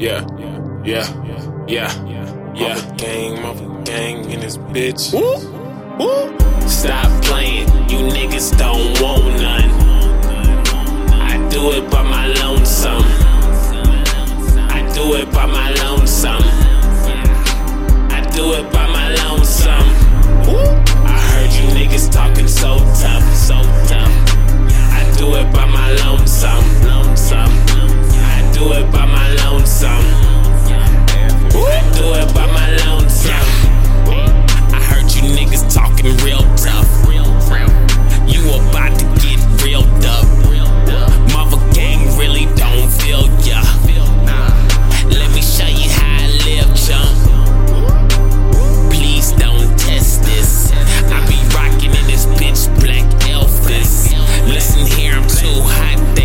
Yeah, yeah, yeah, yeah, gang, gang in this bitch. Woo, woo. Stop playing, you niggas don't want none. I do it by my lonesome. too hot